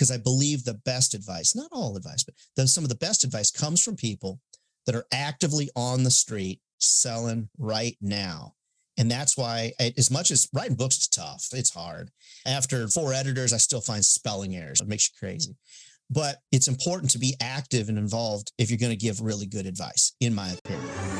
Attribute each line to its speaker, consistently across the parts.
Speaker 1: because I believe the best advice, not all advice, but the, some of the best advice comes from people that are actively on the street selling right now. And that's why, as much as writing books is tough, it's hard. After four editors, I still find spelling errors. It makes you crazy. But it's important to be active and involved if you're going to give really good advice, in my opinion.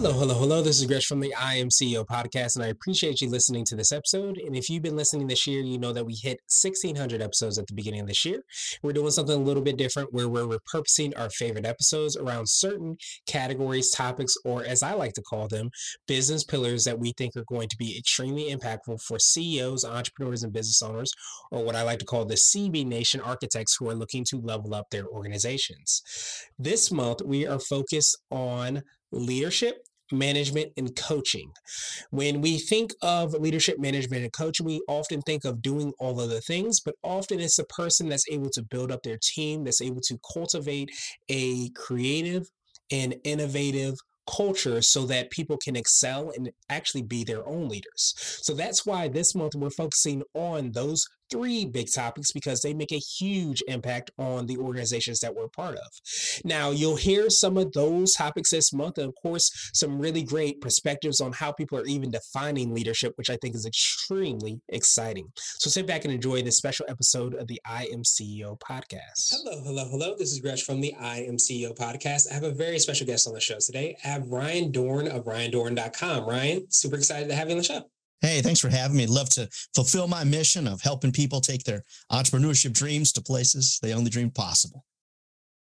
Speaker 2: Hello, hello, hello. This is Gresh from the I Am CEO podcast, and I appreciate you listening to this episode. And if you've been listening this year, you know that we hit 1,600 episodes at the beginning of this year. We're doing something a little bit different where we're repurposing our favorite episodes around certain categories, topics, or as I like to call them, business pillars that we think are going to be extremely impactful for CEOs, entrepreneurs, and business owners, or what I like to call the CB Nation architects who are looking to level up their organizations. This month, we are focused on leadership, management, and coaching. When we think of leadership, management, and coaching, we often think of doing all of the things, but often it's a person that's able to build up their team, that's able to cultivate a creative and innovative culture so that people can excel and actually be their own leaders. So that's why this month we're focusing on those three big topics because they make a huge impact on the organizations that we're part of. Now, you'll hear some of those topics this month, and of course, some really great perspectives on how people are even defining leadership, which I think is extremely exciting. So sit back and enjoy this special episode of the I Am CEO podcast. Hello, hello, hello. This is Gresh from the I Am CEO podcast. I have a very special guest on the show today. I have Ryan Dohrn of RyanDohrn.com. Ryan, super excited to have you on the show.
Speaker 1: Hey, thanks for having me. Love to fulfill my mission of helping people take their entrepreneurship dreams to places they only dreamed possible.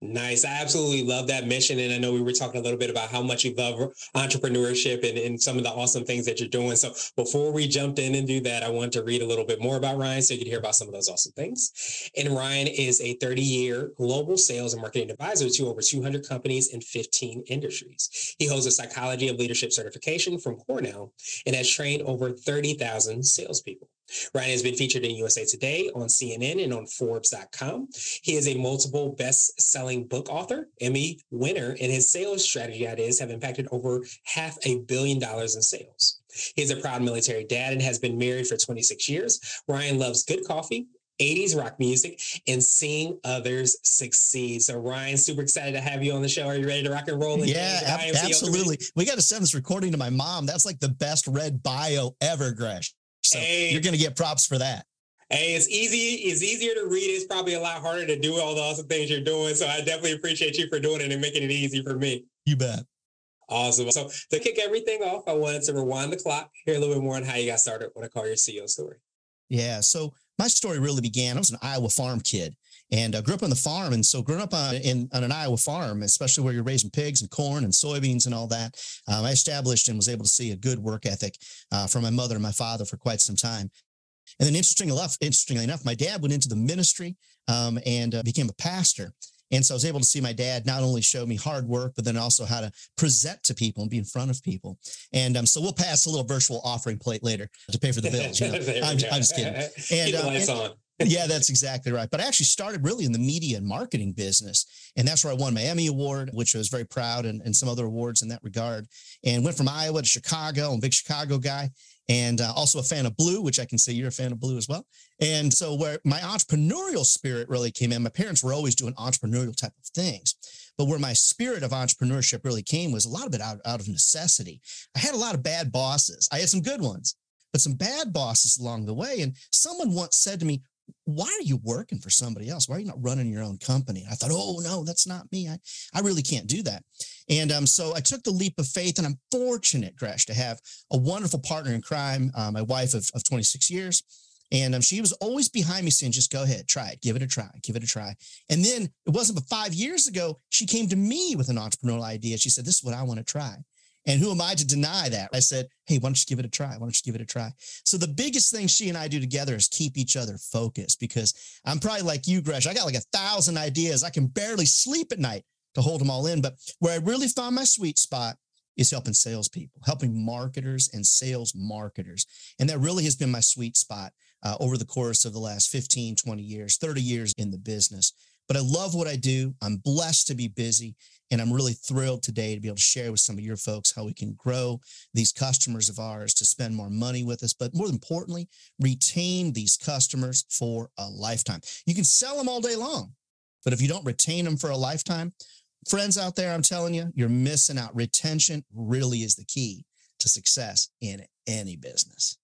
Speaker 2: Nice. I absolutely love that mission. And I know we were talking a little bit about how much you love entrepreneurship and, and some of the awesome things that you're doing. So before we jumped in and do that, I want to read a little bit more about Ryan so you can hear about some of those awesome things. And Ryan is a 30 year global sales and marketing advisor to over 200 companies in 15 industries. He holds a psychology of leadership certification from Cornell and has trained over 30,000 salespeople. Ryan has been featured in USA Today, on CNN, and on Forbes.com. He is a multiple best selling book author, Emmy winner, and his sales strategy ideas have impacted over half a billion dollars in sales. He's a proud military dad and has been married for 26 years. Ryan loves good coffee, 80s rock music and seeing others succeed. So Ryan, super excited to have you on the show. Are you ready to rock and roll?
Speaker 1: Yeah, ab- absolutely. We got to send this recording to my mom. That's like the best read bio ever, Gresh. So hey, you're going to get props for that.
Speaker 2: Hey, it's easy. It's easier to read. It's probably a lot harder to do all the awesome things you're doing. So I definitely appreciate you for doing it and making it easy for me.
Speaker 1: You bet.
Speaker 2: Awesome. So to kick everything off, I wanted to rewind the clock, hear a little bit more on how you got started. What I call your CEO story.
Speaker 1: Yeah. So my story really began. I was an Iowa farm kid and uh, grew up on the farm. And so growing up on, in, on an Iowa farm, especially where you're raising pigs and corn and soybeans and all that, um, I established and was able to see a good work ethic uh, from my mother and my father for quite some time. And then interestingly enough, interestingly enough, my dad went into the ministry um, and uh, became a pastor. And so I was able to see my dad not only show me hard work, but then also how to present to people and be in front of people. And um, so we'll pass a little virtual offering plate later to pay for the bills. You know? I'm, I'm, just kidding.
Speaker 2: And, um, and,
Speaker 1: yeah, that's exactly right. But I actually started really in the media and marketing business. And that's where I won my Emmy Award, which I was very proud and, and some other awards in that regard. And went from Iowa to Chicago. I'm a big Chicago guy and uh, also a fan of blue, which I can say you're a fan of blue as well. And so where my entrepreneurial spirit really came in, my parents were always doing entrepreneurial type of things. But where my spirit of entrepreneurship really came was a lot of it out, out of necessity. I had a lot of bad bosses. I had some good ones, but some bad bosses along the way. And someone once said to me, why are you working for somebody else? Why are you not running your own company? I thought, oh no, that's not me. I, I really can't do that. And um, so I took the leap of faith, and I'm fortunate, Gresh, to have a wonderful partner in crime, uh, my wife of, of 26 years. And um, she was always behind me saying, just go ahead, try it, give it a try, give it a try. And then it wasn't but five years ago, she came to me with an entrepreneurial idea. She said, this is what I want to try. And who am I to deny that? I said, Hey, why don't you give it a try? Why don't you give it a try? So the biggest thing she and I do together is keep each other focused because I'm probably like you, Gresh. I got like a thousand ideas. I can barely sleep at night to hold them all in. But where I really found my sweet spot is helping salespeople, helping marketers and sales marketers. And that really has been my sweet spot uh, over the course of the last 15, 20 years, 30 years in the business. But I love what I do. I'm blessed to be busy. And I'm really thrilled today to be able to share with some of your folks how we can grow these customers of ours to spend more money with us, but more importantly, retain these customers for a lifetime. You can sell them all day long, but if you don't retain them for a lifetime, friends out there, I'm telling you, you're missing out. Retention really is the key to success in any business.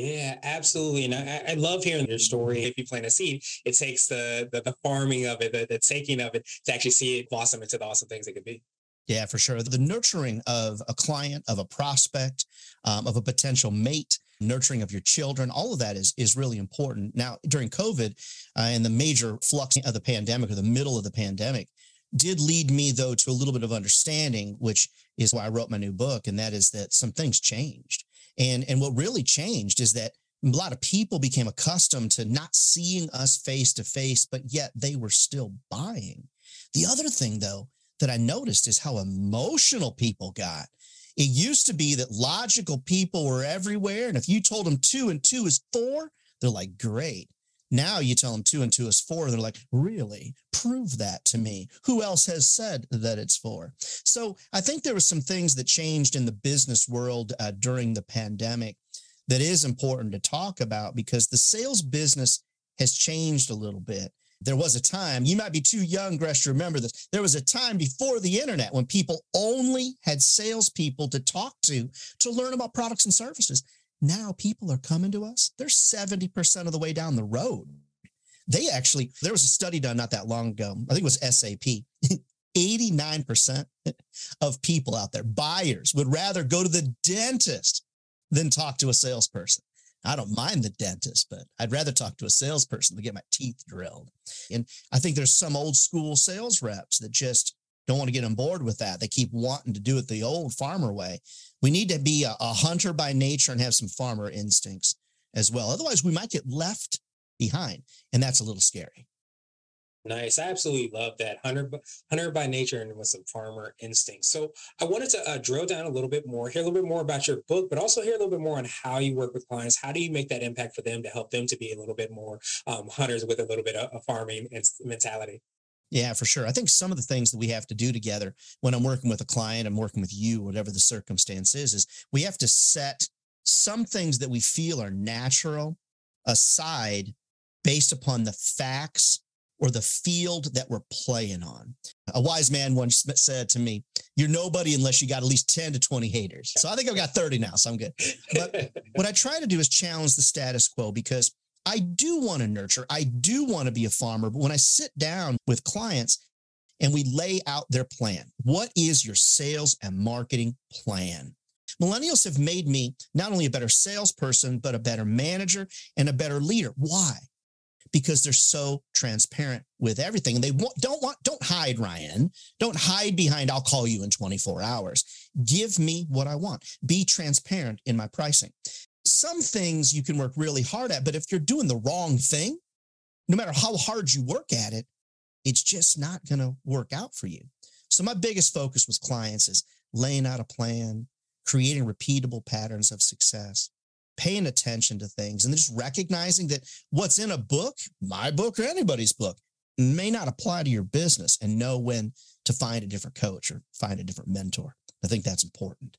Speaker 2: Yeah, absolutely. And I, I love hearing your story. If you plant a seed, it takes the the, the farming of it, the, the taking of it to actually see it blossom into the awesome things it could be.
Speaker 1: Yeah, for sure. The nurturing of a client, of a prospect, um, of a potential mate, nurturing of your children, all of that is is really important. Now, during COVID uh, and the major flux of the pandemic or the middle of the pandemic, did lead me though to a little bit of understanding, which is why I wrote my new book, and that is that some things changed. And and what really changed is that a lot of people became accustomed to not seeing us face to face, but yet they were still buying. The other thing though that I noticed is how emotional people got. It used to be that logical people were everywhere. And if you told them two and two is four, they're like, great. Now you tell them two and two is four. They're like, really? Prove that to me. Who else has said that it's four? So I think there were some things that changed in the business world uh, during the pandemic that is important to talk about because the sales business has changed a little bit. There was a time, you might be too young, Gresh, to remember this. There was a time before the internet when people only had salespeople to talk to to learn about products and services. Now people are coming to us. They're 70% of the way down the road. They actually, there was a study done not that long ago. I think it was SAP. 89% of people out there, buyers, would rather go to the dentist than talk to a salesperson. I don't mind the dentist, but I'd rather talk to a salesperson to get my teeth drilled. And I think there's some old school sales reps that just don't want to get on board with that. They keep wanting to do it the old farmer way. We need to be a, a hunter by nature and have some farmer instincts as well. Otherwise, we might get left behind, and that's a little scary.
Speaker 2: Nice. I absolutely love that. Hunter, hunter by nature and with some farmer instincts. So I wanted to uh, drill down a little bit more, hear a little bit more about your book, but also hear a little bit more on how you work with clients. How do you make that impact for them to help them to be a little bit more um, hunters with a little bit of, of farming mentality?
Speaker 1: Yeah, for sure. I think some of the things that we have to do together when I'm working with a client, I'm working with you, whatever the circumstance is, is we have to set some things that we feel are natural aside based upon the facts or the field that we're playing on. A wise man once said to me, You're nobody unless you got at least 10 to 20 haters. So I think I've got 30 now, so I'm good. But what I try to do is challenge the status quo because I do want to nurture. I do want to be a farmer. But when I sit down with clients and we lay out their plan, what is your sales and marketing plan? Millennials have made me not only a better salesperson, but a better manager and a better leader. Why? Because they're so transparent with everything. And they don't want, don't hide, Ryan. Don't hide behind, I'll call you in 24 hours. Give me what I want. Be transparent in my pricing some things you can work really hard at, but if you're doing the wrong thing, no matter how hard you work at it, it's just not going to work out for you. So my biggest focus with clients is laying out a plan, creating repeatable patterns of success, paying attention to things, and just recognizing that what's in a book, my book or anybody's book, may not apply to your business and know when to find a different coach or find a different mentor. I think that's important.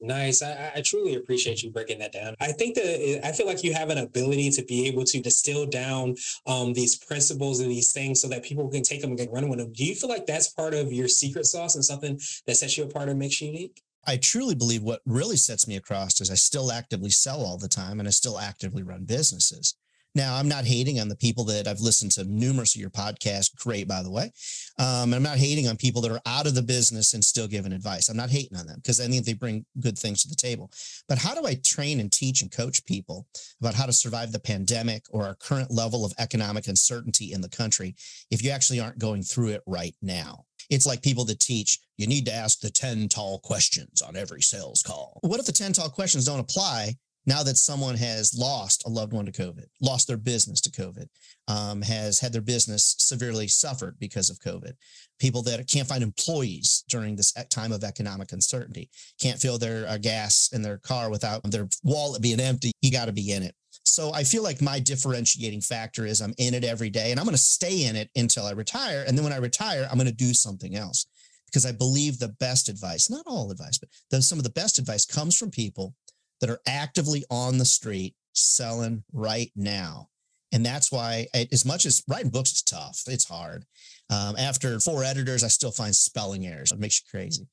Speaker 2: Nice. I, I, truly appreciate you breaking that down. I think that I feel like you have an ability to be able to distill down um, these principles and these things so that people can take them and get run with them. Do you feel like that's part of your secret sauce and something that sets you apart and makes you unique?
Speaker 1: I truly believe what really sets me across is I still actively sell all the time and I still actively run businesses. Now, I'm not hating on the people that I've listened to numerous of your podcasts. Great, by the way. Um, I'm not hating on people that are out of the business and still giving advice. I'm not hating on them because I think they bring good things to the table. But how do I train and teach and coach people about how to survive the pandemic or our current level of economic uncertainty in the country if you actually aren't going through it right now? It's like people that teach you need to ask the 10 tall questions on every sales call. What if the 10 tall questions don't apply now that someone has lost a loved one to COVID, lost their business to COVID, um, has had their business severely suffered because of COVID, people that can't find employees during this time of economic uncertainty, can't fill their uh, gas in their car without their wallet being empty, you got to be in it. So I feel like my differentiating factor is I'm in it every day and I'm going to stay in it until I retire. And then when I retire, I'm going to do something else because I believe the best advice, not all advice, but the, some of the best advice comes from people that are actively on the street selling right now. And that's why, as much as writing books is tough, it's hard. Um, after four editors, I still find spelling errors. It makes you crazy.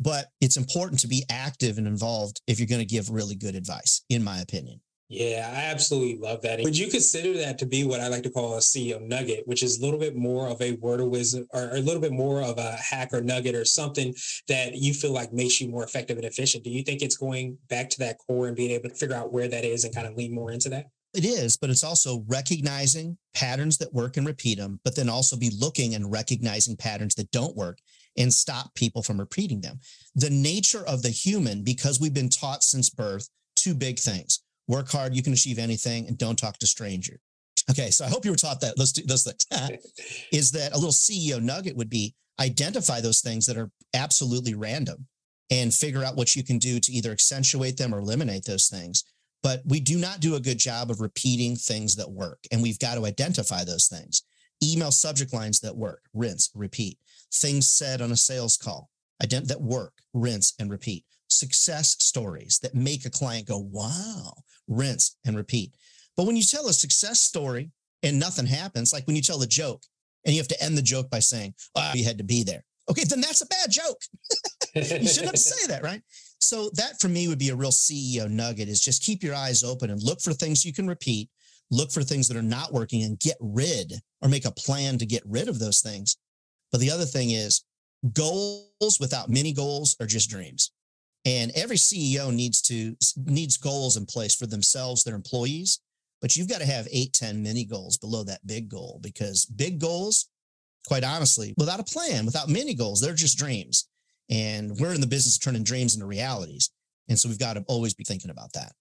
Speaker 1: But it's important to be active and involved if you're going to give really good advice, in my opinion.
Speaker 2: Yeah, I absolutely love that. Would you consider that to be what I like to call a CEO nugget, which is a little bit more of a word of wisdom or a little bit more of a hack or nugget or something that you feel like makes you more effective and efficient? Do you think it's going back to that core and being able to figure out where that is and kind of lean more into that?
Speaker 1: It is, but it's also recognizing patterns that work and repeat them, but then also be looking and recognizing patterns that don't work and stop people from repeating them. The nature of the human, because we've been taught since birth, two big things work hard, you can achieve anything, and don't talk to strangers. Okay, so I hope you were taught that. Do those things. is that a little CEO nugget would be identify those things that are absolutely random and figure out what you can do to either accentuate them or eliminate those things. But we do not do a good job of repeating things that work, and we've got to identify those things. Email subject lines that work, rinse, repeat. Things said on a sales call ident- that work, rinse, and repeat success stories that make a client go, wow, rinse and repeat. But when you tell a success story and nothing happens, like when you tell a joke and you have to end the joke by saying, oh, you had to be there. Okay, then that's a bad joke. you shouldn't have to say that, right? So that for me would be a real CEO nugget is just keep your eyes open and look for things you can repeat, look for things that are not working and get rid or make a plan to get rid of those things. But the other thing is goals without mini goals are just dreams. And every CEO needs to needs goals in place for themselves, their employees. But you've got to have eight, 10 mini goals below that big goal because big goals, quite honestly, without a plan, without mini goals, they're just dreams. And we're in the business of turning dreams into realities. And so we've got to always be thinking about that.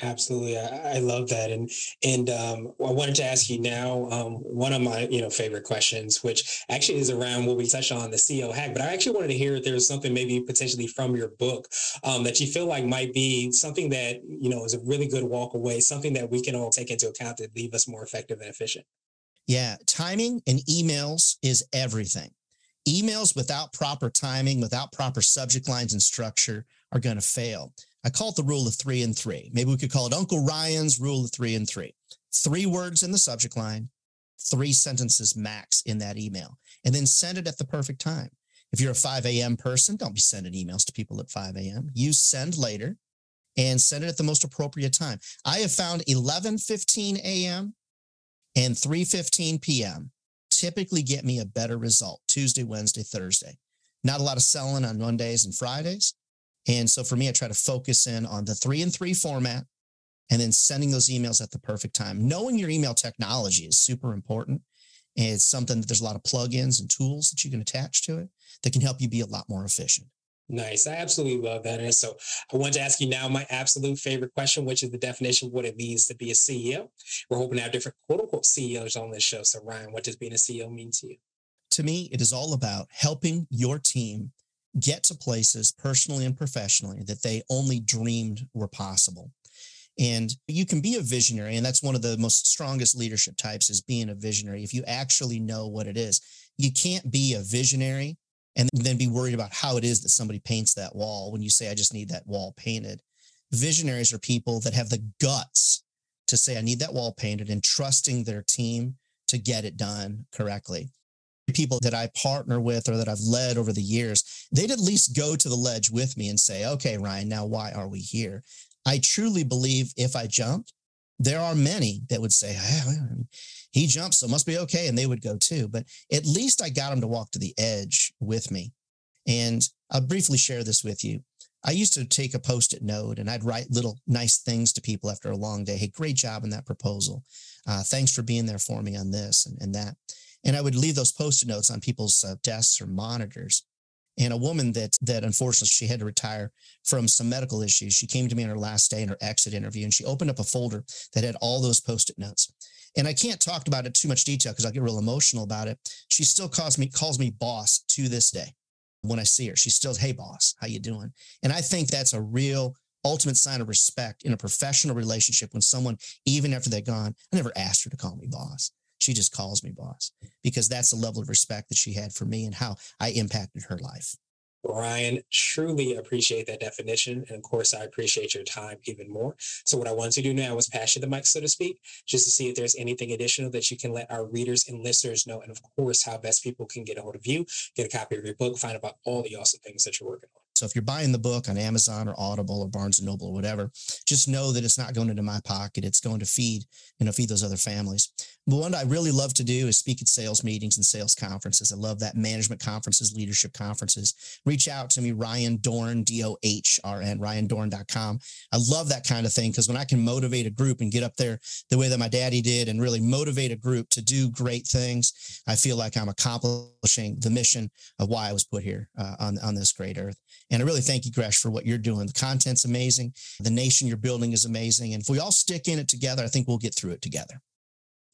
Speaker 2: Absolutely, I, I, love that, and and um, I wanted to ask you now um, one of my you know favorite questions, which actually is around what we touched on the CEO hack. But I actually wanted to hear if there's something maybe potentially from your book um, that you feel like might be something that you know is a really good walk away, something that we can all take into account to leave us more effective and efficient.
Speaker 1: Yeah, timing and emails is everything. Emails without proper timing, without proper subject lines and structure, are going to fail. I call it the rule of three and three. Maybe we could call it Uncle Ryan's rule of three and three. Three words in the subject line, three sentences max in that email, and then send it at the perfect time. If you're a 5 a.m. person, don't be sending emails to people at 5 a.m. Use send later and send it at the most appropriate time. I have found 11:15 a.m. and 3:15 p.m. typically get me a better result Tuesday, Wednesday, Thursday. Not a lot of selling on Mondays and Fridays. And so for me, I try to focus in on the three and three format and then sending those emails at the perfect time. Knowing your email technology is super important. And it's something that there's a lot of plugins and tools that you can attach to it that can help you be a lot more efficient.
Speaker 2: Nice. I absolutely love that. And so I want to ask you now my absolute favorite question, which is the definition of what it means to be a CEO. We're hoping to have different quote unquote CEOs on this show. So, Ryan, what does being a CEO mean to you?
Speaker 1: To me, it is all about helping your team get to places personally and professionally that they only dreamed were possible. And you can be a visionary, and that's one of the most strongest leadership types is being a visionary. If you actually know what it is, you can't be a visionary and then be worried about how it is that somebody paints that wall when you say, I just need that wall painted. Visionaries are people that have the guts to say, I need that wall painted and trusting their team to get it done correctly people that I partner with or that I've led over the years, they'd at least go to the ledge with me and say, okay, Ryan, now why are we here? I truly believe if I jumped, there are many that would say, hey, he jumped, so must be okay. And they would go too. But at least I got them to walk to the edge with me. And I'll briefly share this with you. I used to take a post it note and I'd write little nice things to people after a long day. Hey, great job in that proposal. Uh, thanks for being there for me on this and, and that. And I would leave those post-it notes on people's uh, desks or monitors. And a woman that that unfortunately she had to retire from some medical issues. She came to me on her last day in her exit interview, and she opened up a folder that had all those post-it notes. And I can't talk about it too much detail because I'll get real emotional about it. She still calls me calls me boss to this day. When I see her, she still, hey boss, how you doing? And I think that's a real ultimate sign of respect in a professional relationship when someone, even after they're gone, I never asked her to call me boss. She just calls me boss because that's the level of respect that she had for me and how I impacted her life.
Speaker 2: Ryan, truly appreciate that definition. And of course, I appreciate your time even more. So, what I want to do now is pass you the mic, so to speak, just to see if there's anything additional that you can let our readers and listeners know. And of course, how best people can get a hold of you, get a copy of your book, find out about all the awesome things that you're working on.
Speaker 1: So if you're buying the book on Amazon or Audible or Barnes and Noble or whatever, just know that it's not going into my pocket. It's going to feed, you know, feed those other families. But what I really love to do is speak at sales meetings and sales conferences. I love that management conferences, leadership conferences. Reach out to me, Ryan Dorn, Dohrn, D-O-H-R-N, RyanDohrn.com. I love that kind of thing because when I can motivate a group and get up there the way that my daddy did and really motivate a group to do great things, I feel like I'm accomplishing the mission of why I was put here uh, on, on this great earth. And I really thank you, Gresh, for what you're doing. The content's amazing. The nation you're building is amazing. And if we all stick in it together, I think we'll get through it together.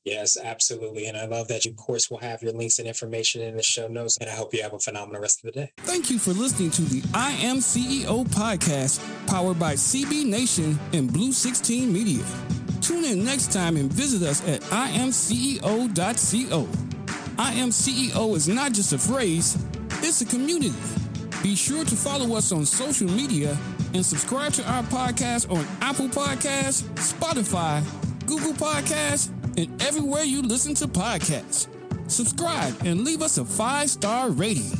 Speaker 2: Yes, absolutely. And I love that you, of course, will have your links and information in the show notes. And I hope you have a phenomenal rest of the day.
Speaker 3: Thank you for listening to the I Am CEO podcast, powered by CB Nation and Blue 16 Media. Tune in next time and visit us at iamceo.co. I Am CEO is not just a phrase, it's a community. Be sure to follow us on social media and subscribe to our podcast on Apple Podcasts, Spotify, Google Podcasts, and everywhere you listen to podcasts. Subscribe and leave us a five star rating.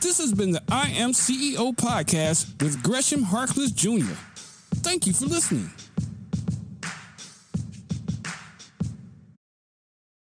Speaker 3: This has been the I Am CEO podcast with Gresham Harkless Jr. Thank you for listening.